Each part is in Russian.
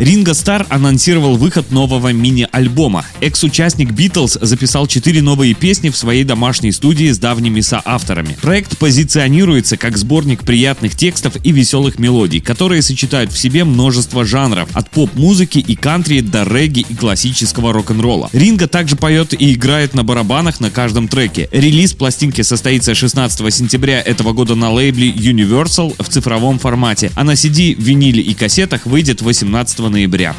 Ринго Стар анонсировал выход нового мини-альбома. Экс-участник Битлз записал четыре новые песни в своей домашней студии с давними соавторами. Проект позиционируется как сборник приятных текстов и веселых мелодий, которые сочетают в себе множество жанров, от поп-музыки и кантри до регги и классического рок-н-ролла. Ринго также поет и играет на барабанах на каждом треке. Релиз пластинки состоится 16 сентября этого года на лейбле Universal в цифровом формате, а на CD, виниле и кассетах выйдет 18 ноября.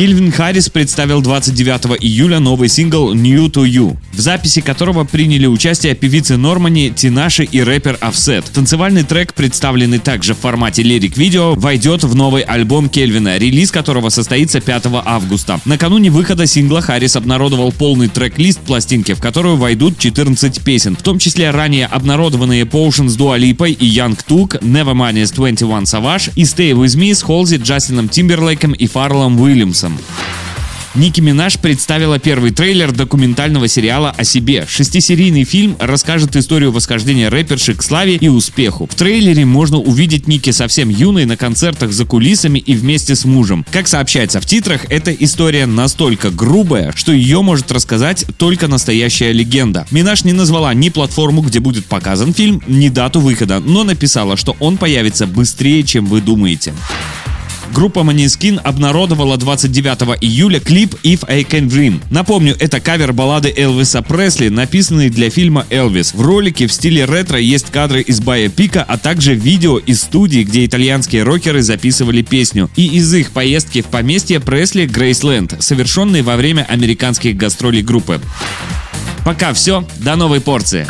Кельвин Харрис представил 29 июля новый сингл «New to You», в записи которого приняли участие певицы Нормани, Тинаши и рэпер Offset. Танцевальный трек, представленный также в формате лирик-видео, войдет в новый альбом Кельвина, релиз которого состоится 5 августа. Накануне выхода сингла Харрис обнародовал полный трек-лист пластинки, в которую войдут 14 песен, в том числе ранее обнародованные Potion с Дуа Липой и Young Took, Nevermind с 21 Savage и Stay With Me с Холзи, Джастином Тимберлейком и Фарлом Уильямсом. Ники Минаж представила первый трейлер документального сериала о себе. Шестисерийный фильм расскажет историю восхождения рэперши к славе и успеху. В трейлере можно увидеть Ники совсем юной на концертах за кулисами и вместе с мужем. Как сообщается в титрах, эта история настолько грубая, что ее может рассказать только настоящая легенда. Минаж не назвала ни платформу, где будет показан фильм, ни дату выхода, но написала, что он появится быстрее, чем вы думаете. Группа Maneskin обнародовала 29 июля клип If I Can Dream. Напомню, это кавер баллады Элвиса Пресли, написанный для фильма «Элвис». В ролике в стиле ретро есть кадры из Бая а также видео из студии, где итальянские рокеры записывали песню, и из их поездки в поместье Пресли Грейсленд, совершенной во время американских гастролей группы. Пока все, до новой порции.